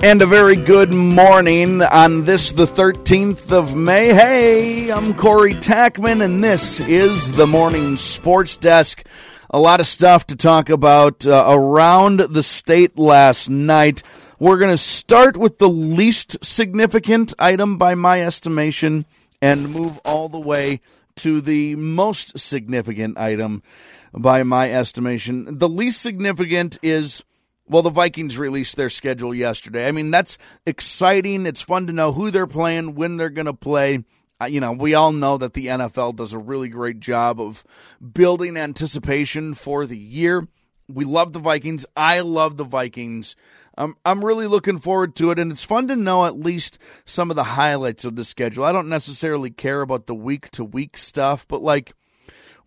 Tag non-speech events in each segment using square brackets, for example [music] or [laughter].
And a very good morning on this, the 13th of May. Hey, I'm Corey Tackman, and this is the Morning Sports Desk. A lot of stuff to talk about uh, around the state last night. We're going to start with the least significant item by my estimation and move all the way to the most significant item by my estimation. The least significant is well, the Vikings released their schedule yesterday. I mean, that's exciting. It's fun to know who they're playing, when they're going to play. You know, we all know that the NFL does a really great job of building anticipation for the year. We love the Vikings. I love the Vikings. Um, I'm really looking forward to it, and it's fun to know at least some of the highlights of the schedule. I don't necessarily care about the week to week stuff, but like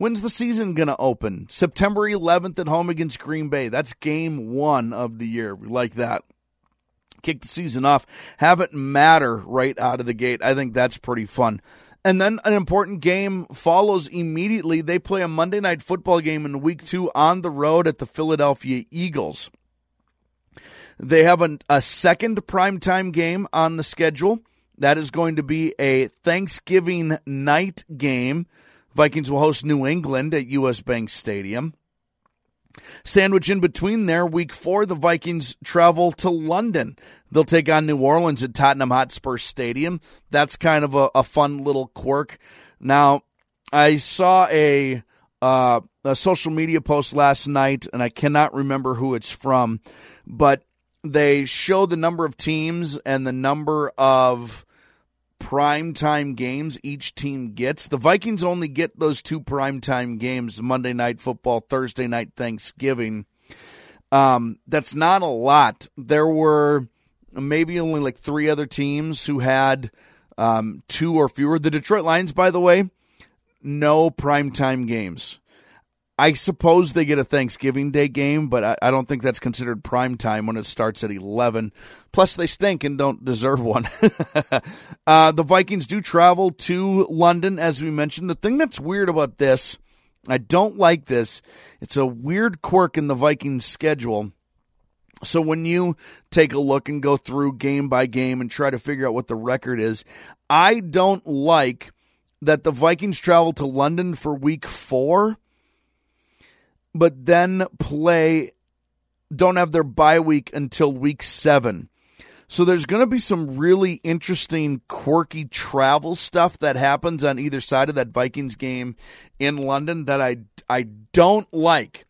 When's the season going to open? September 11th at home against Green Bay. That's game one of the year. We like that. Kick the season off. Have it matter right out of the gate. I think that's pretty fun. And then an important game follows immediately. They play a Monday night football game in week two on the road at the Philadelphia Eagles. They have a, a second primetime game on the schedule. That is going to be a Thanksgiving night game Vikings will host New England at US Bank Stadium. Sandwich in between there, week four, the Vikings travel to London. They'll take on New Orleans at Tottenham Hotspur Stadium. That's kind of a, a fun little quirk. Now, I saw a, uh, a social media post last night, and I cannot remember who it's from, but they show the number of teams and the number of primetime games each team gets. The Vikings only get those two primetime games Monday night football, Thursday night Thanksgiving. Um, that's not a lot. There were maybe only like three other teams who had um, two or fewer. The Detroit Lions, by the way, no primetime games. I suppose they get a Thanksgiving Day game, but I, I, don't think that's considered prime time when it starts at 11. Plus, they stink and don't deserve one. [laughs] uh, the Vikings do travel to London, as we mentioned. The thing that's weird about this, I don't like this, it's a weird quirk in the Vikings schedule. So when you take a look and go through game by game and try to figure out what the record is, I don't like that the Vikings travel to London for week four but then play don't have their bye week until week seven. So there's going to be some really interesting, quirky travel stuff that happens on either side of that Vikings game in London that I I don't like.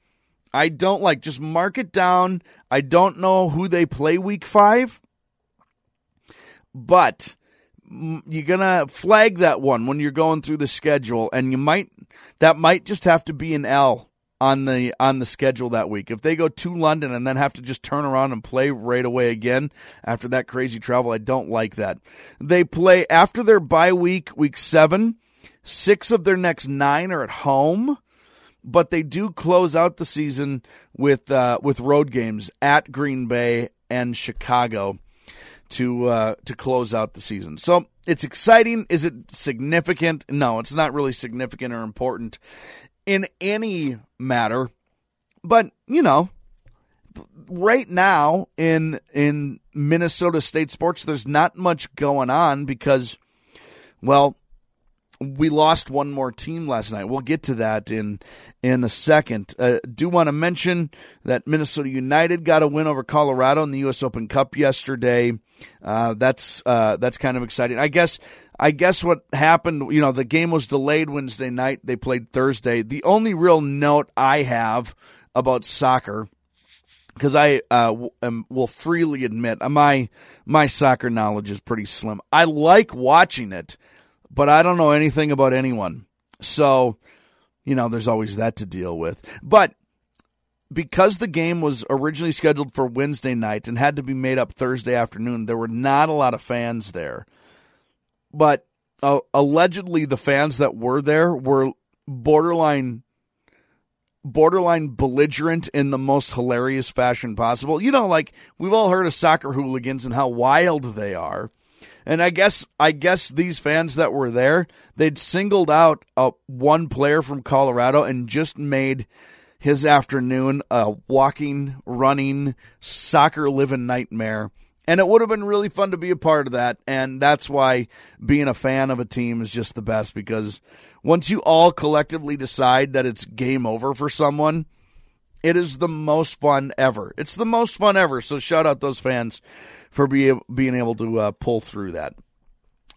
I don't like. Just mark it down. I don't know who they play week five, but you're gonna flag that one when you're going through the schedule, and you might that might just have to be an L on the on the schedule that week. If they go to London and then have to just turn around and play right away again after that crazy travel, I don't like that. They play after their bye week, week 7. 6 of their next 9 are at home, but they do close out the season with uh, with road games at Green Bay and Chicago to uh, to close out the season. So it's exciting. Is it significant? No, it's not really significant or important in any matter. But, you know, right now in in Minnesota state sports there's not much going on because well we lost one more team last night. We'll get to that in in a second. Uh, do want to mention that Minnesota United got a win over Colorado in the U.S. Open Cup yesterday. Uh, that's uh, that's kind of exciting. I guess I guess what happened. You know, the game was delayed Wednesday night. They played Thursday. The only real note I have about soccer because I uh, am, will freely admit my my soccer knowledge is pretty slim. I like watching it but I don't know anything about anyone. So, you know, there's always that to deal with. But because the game was originally scheduled for Wednesday night and had to be made up Thursday afternoon, there were not a lot of fans there. But uh, allegedly, the fans that were there were borderline borderline belligerent in the most hilarious fashion possible. You know, like we've all heard of soccer hooligans and how wild they are. And I guess I guess these fans that were there, they'd singled out uh, one player from Colorado and just made his afternoon a walking, running, soccer living nightmare. And it would have been really fun to be a part of that. And that's why being a fan of a team is just the best because once you all collectively decide that it's game over for someone, it is the most fun ever. It's the most fun ever. So shout out those fans for be, being able to uh, pull through that.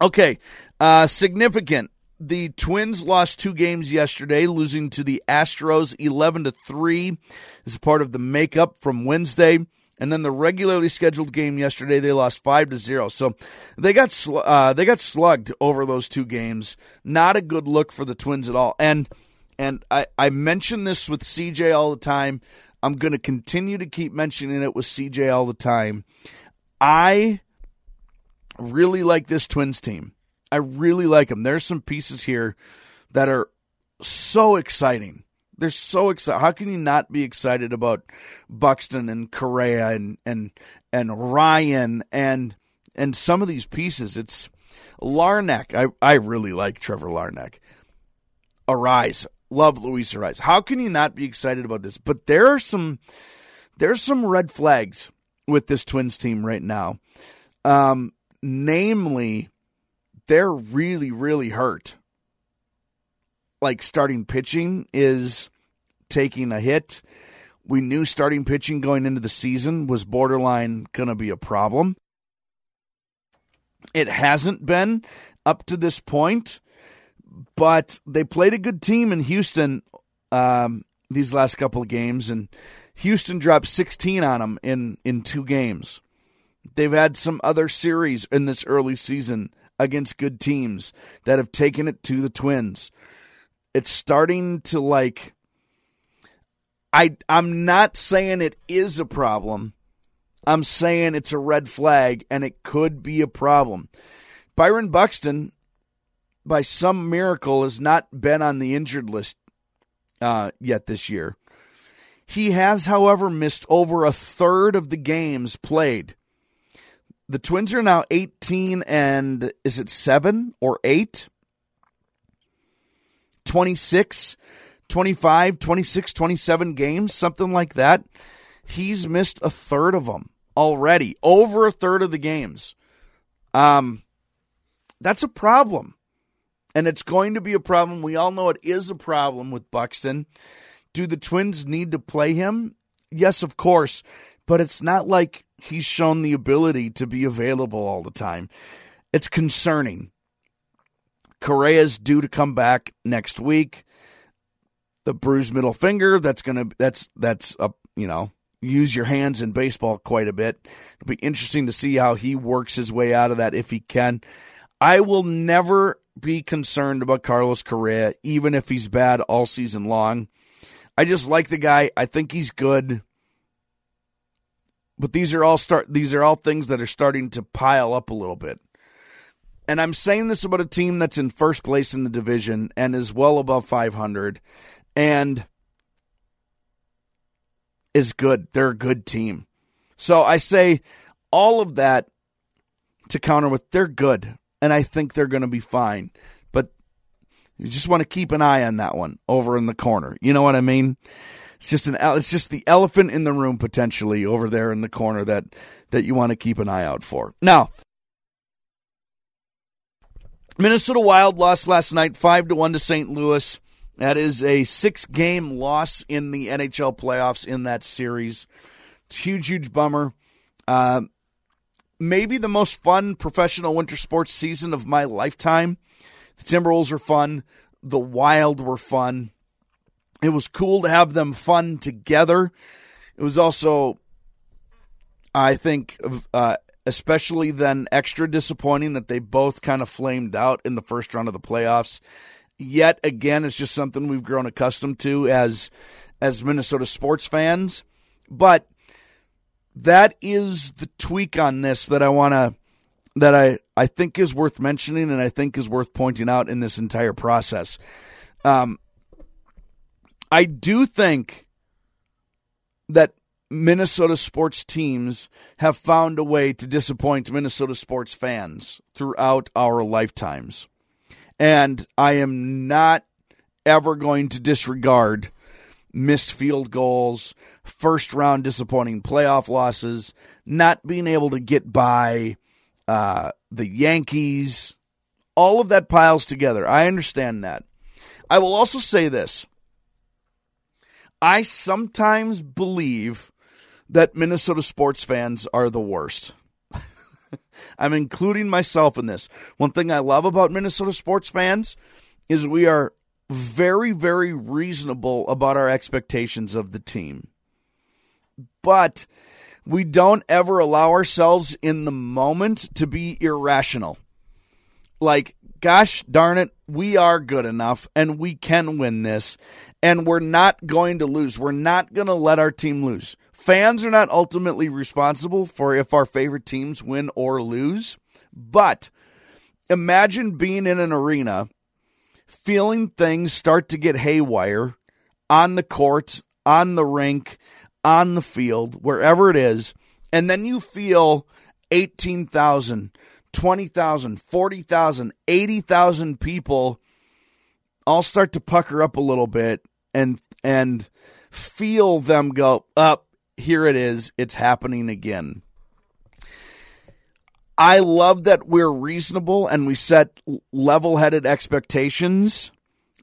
Okay, uh, significant. The Twins lost two games yesterday, losing to the Astros eleven to three, as part of the makeup from Wednesday. And then the regularly scheduled game yesterday, they lost five to zero. So they got sl- uh, they got slugged over those two games. Not a good look for the Twins at all. And and I I mention this with CJ all the time. I'm going to continue to keep mentioning it with CJ all the time. I really like this Twins team. I really like them. There's some pieces here that are so exciting. They're so excited. How can you not be excited about Buxton and Correa and and and Ryan and and some of these pieces? It's Larnach. I I really like Trevor Larnach. Arraez. Love Luis Arraez. How can you not be excited about this? But there are some there's some red flags with this Twins team right now. Um, namely, they're really, really hurt like starting pitching is taking a hit. We knew starting pitching going into the season was borderline going to be a problem. It hasn't been up to this point, but they played a good team in Houston um, these last couple of games, and Houston dropped 16 on them in, in two games. They've had some other series in this early season against good teams that have taken it to the Twins it's starting to like I I'm not saying it is a problem. I'm saying it's a red flag and it could be a problem. Byron Buxton, by some miracle, has not been on the injured list uh, yet this year. He has, however, missed over a third of the games played. The Twins are now 18 and is it 7 or 8? 26, 25, 26, 27 games, something like that. He's missed a third of them already, over a third of the games. Um, that's a problem. And it's going to be a problem. We all know it is a problem with Buxton. Do the Twins need to play him? Yes, of course. But it's not like he's shown the ability to be available all the time. It's concerning. Correa's due to come back next week. The bruised middle finger, that's gonna that's that's a you know, use your hands in baseball quite a bit. It'll be interesting to see how he works his way out of that if he can. I will never be concerned about Carlos Correa, even if he's bad all season long. I just like the guy. I think he's good. But these are all start these are all things that are starting to pile up a little bit and I'm saying this about a team that's in first place in the division and is well above 500 and is good. They're a good team. So I say all of that to counter with they're good and I think they're going to be fine. But you just want to keep an eye on that one over in the corner. You know what I mean? It's just an it's just the elephant in the room potentially over there in the corner that that you want to keep an eye out for. Now, Minnesota Wild lost last night 5 to 1 to St. Louis. That is a six game loss in the NHL playoffs in that series. It's a huge, huge bummer. Uh, maybe the most fun professional winter sports season of my lifetime. The Timberwolves were fun. The Wild were fun. It was cool to have them fun together. It was also, I think, uh, especially then extra disappointing that they both kind of flamed out in the first round of the playoffs. Yet again, it's just something we've grown accustomed to as as Minnesota sports fans. But that is the tweak on this that I want to that I I think is worth mentioning and I think is worth pointing out in this entire process. Um, I do think that Minnesota sports teams have found a way to disappoint Minnesota sports fans throughout our lifetimes. And I am not ever going to disregard missed field goals, first round disappointing playoff losses, not being able to get by uh, the Yankees. All of that piles together. I understand that. I will also say this I sometimes believe that Minnesota sports fans are the worst. [laughs] I'm including myself in this. One thing I love about Minnesota sports fans is we are very, very reasonable about our expectations of the team. But we don't ever allow ourselves in the moment to be irrational. Like, gosh darn it, we are good enough and we can win this. And we're not going to lose. We're not going to let our team lose. Fans are not ultimately responsible for if our favorite teams win or lose. But imagine being in an arena feeling things start to get haywire on the court, on the rink, on the field, wherever it is, and then you feel 18,000, 20,000, 40,000, 80,000 people all start to pucker up a little bit and and feel them go up here it is it's happening again I love that we're reasonable and we set level headed expectations.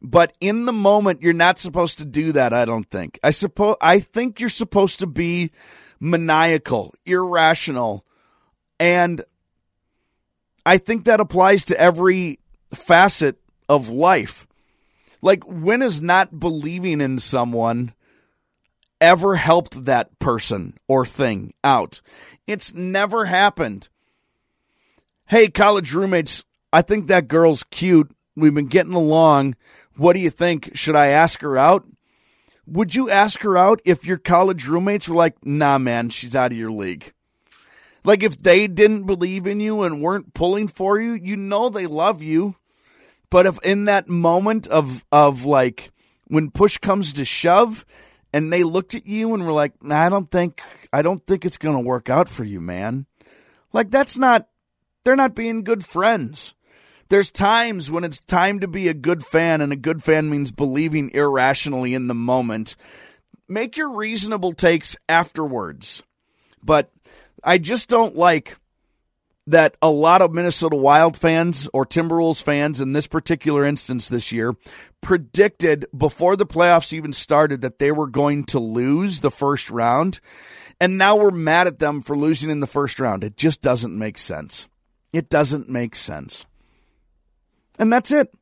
But in the moment, you're not supposed to do that, I don't think. I suppose I think you're supposed to be maniacal, irrational, and I think that applies to every facet of life. Like when is not believing in someone ever helped that person or thing out? It's never happened hey, college roommates, I think that girl's cute. We've been getting along. What do you think? Should I ask her out? Would you ask her out if your college roommates were like, nah, man, she's out of your league? Like if they didn't believe in you and weren't pulling for you, you know they love you. But if in that moment of of like when push comes to shove and they looked at you and were like, I don't think I don't think it's gonna work out for you, man. Like that's not they're not being good friends. There's times when it's time to be a good fan, and a good fan means believing irrationally in the moment. Make your reasonable takes afterwards. But I just don't like that a lot of Minnesota Wild fans or Timberwolves fans in this particular instance this year predicted before the playoffs even started that they were going to lose the first round. And now we're mad at them for losing in the first round. It just doesn't make sense. It doesn't make sense. And that's it.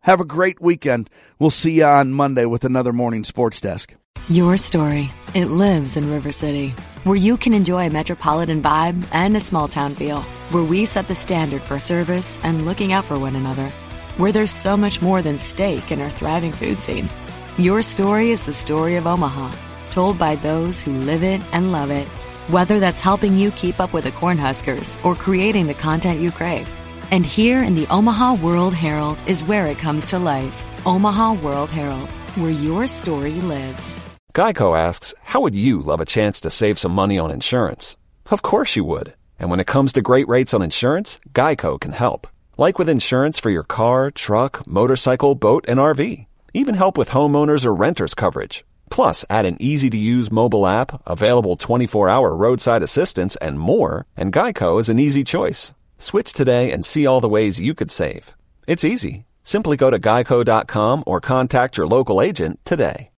Have a great weekend. We'll see you on Monday with another morning sports desk. Your story. It lives in River City, where you can enjoy a metropolitan vibe and a small town feel, where we set the standard for service and looking out for one another, where there's so much more than steak in our thriving food scene. Your story is the story of Omaha, told by those who live it and love it. Whether that's helping you keep up with the Cornhuskers or creating the content you crave. And here in the Omaha World Herald is where it comes to life. Omaha World Herald, where your story lives. Geico asks, How would you love a chance to save some money on insurance? Of course you would. And when it comes to great rates on insurance, Geico can help. Like with insurance for your car, truck, motorcycle, boat, and RV. Even help with homeowners or renters coverage. Plus, add an easy to use mobile app, available 24 hour roadside assistance, and more, and Geico is an easy choice. Switch today and see all the ways you could save. It's easy. Simply go to geico.com or contact your local agent today.